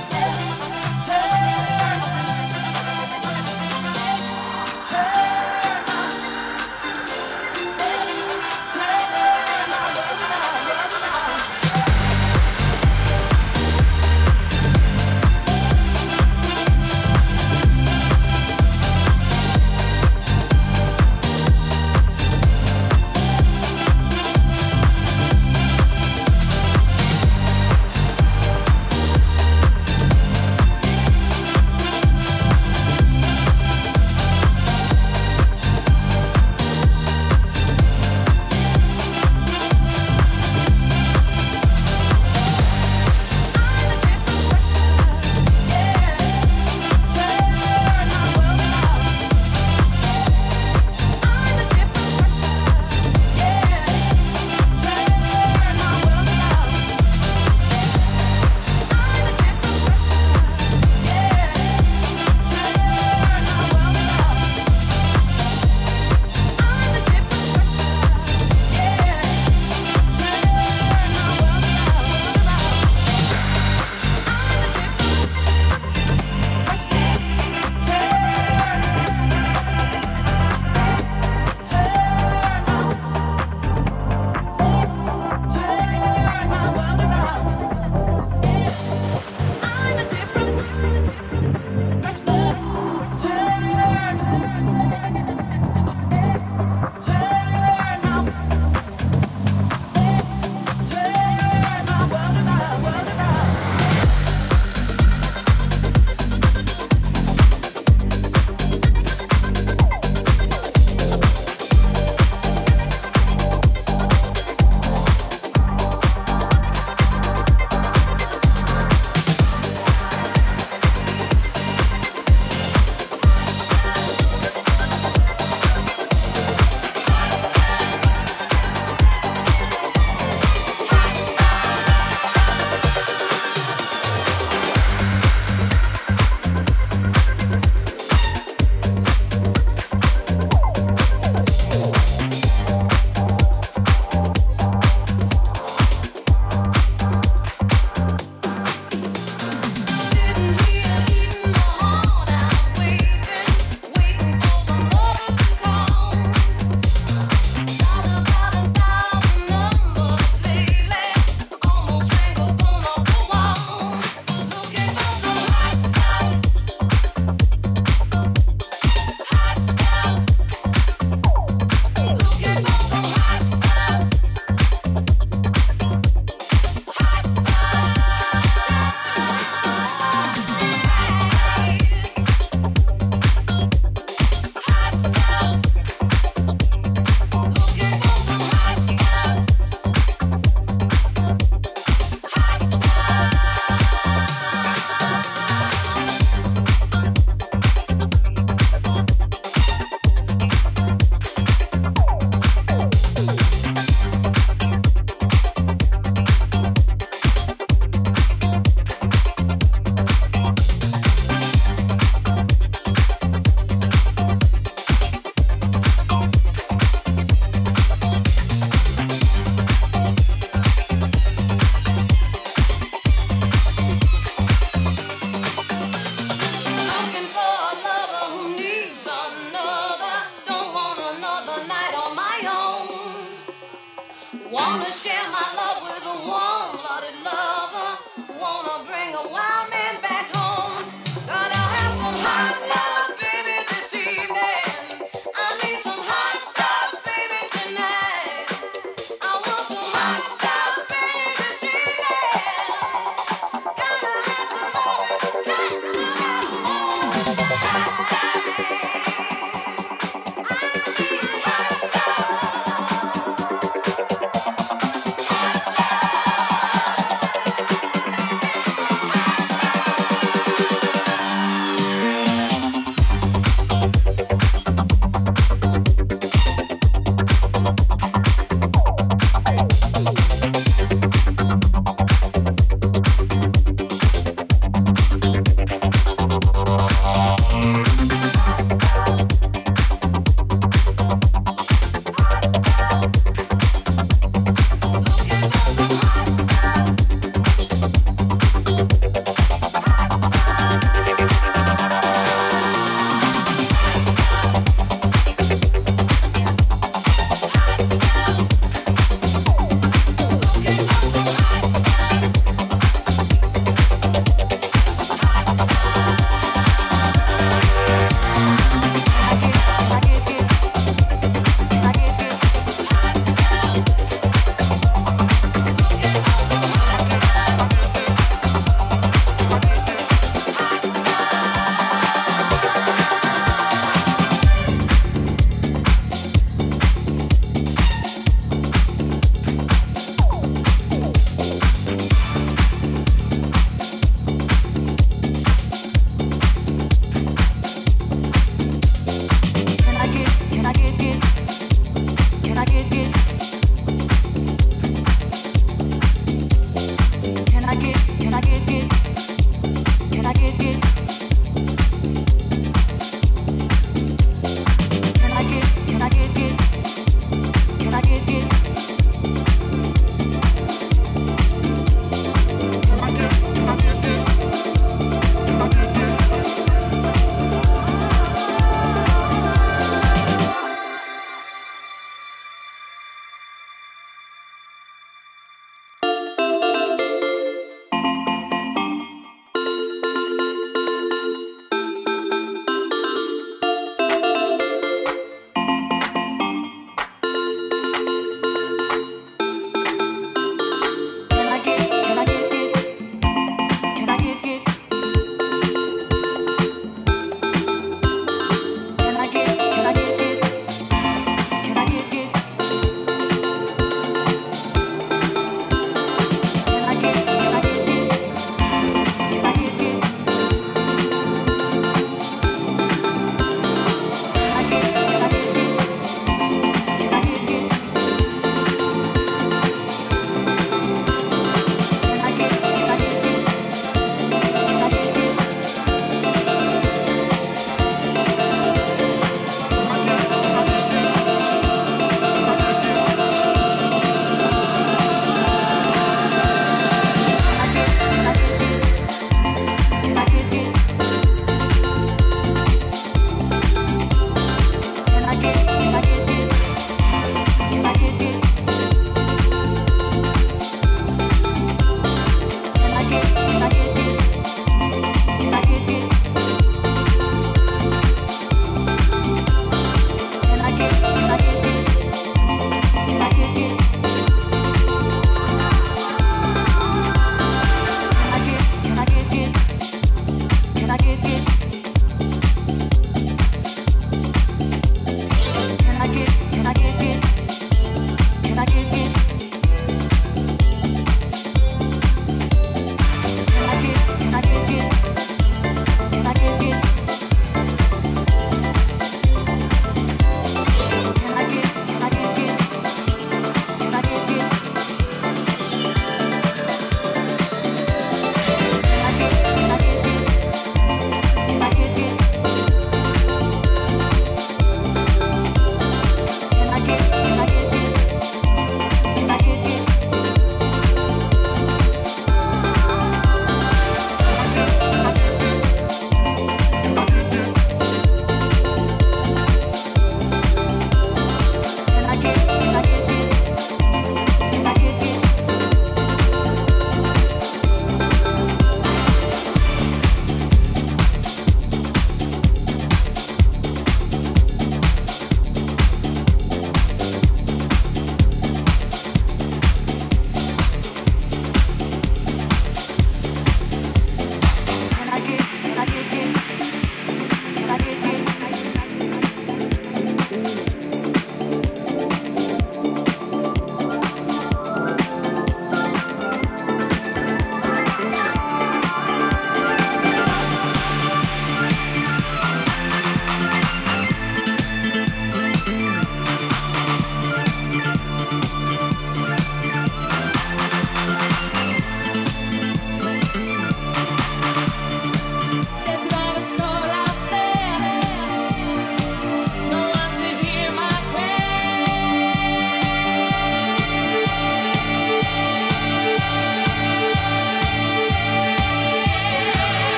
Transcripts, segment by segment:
step.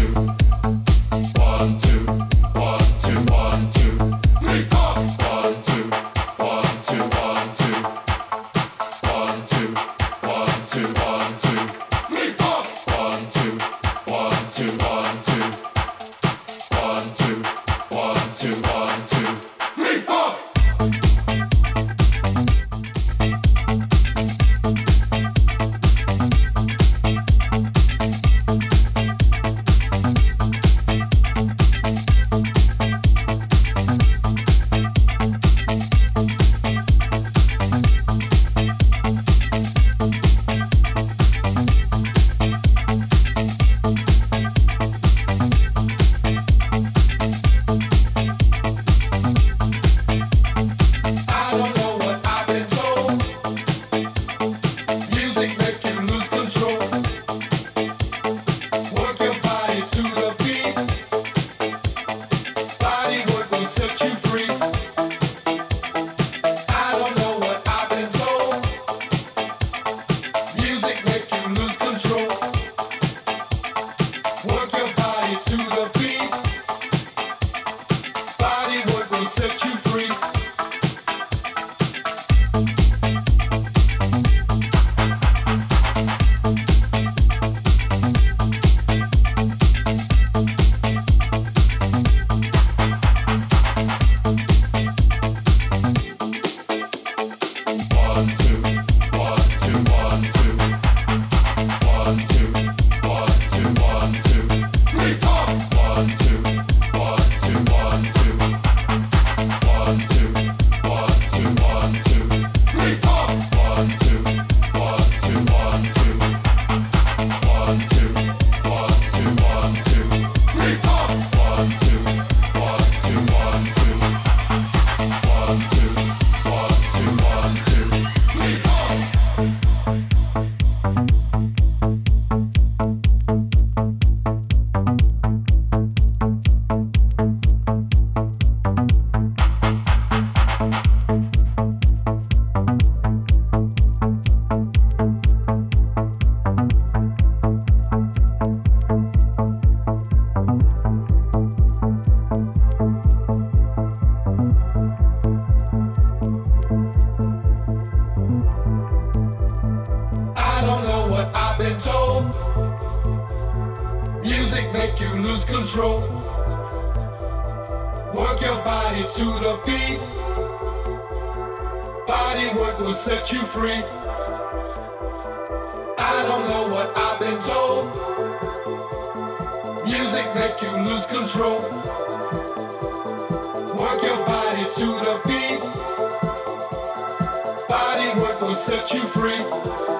Three, control. Work your body to the beat. Body work will set you free.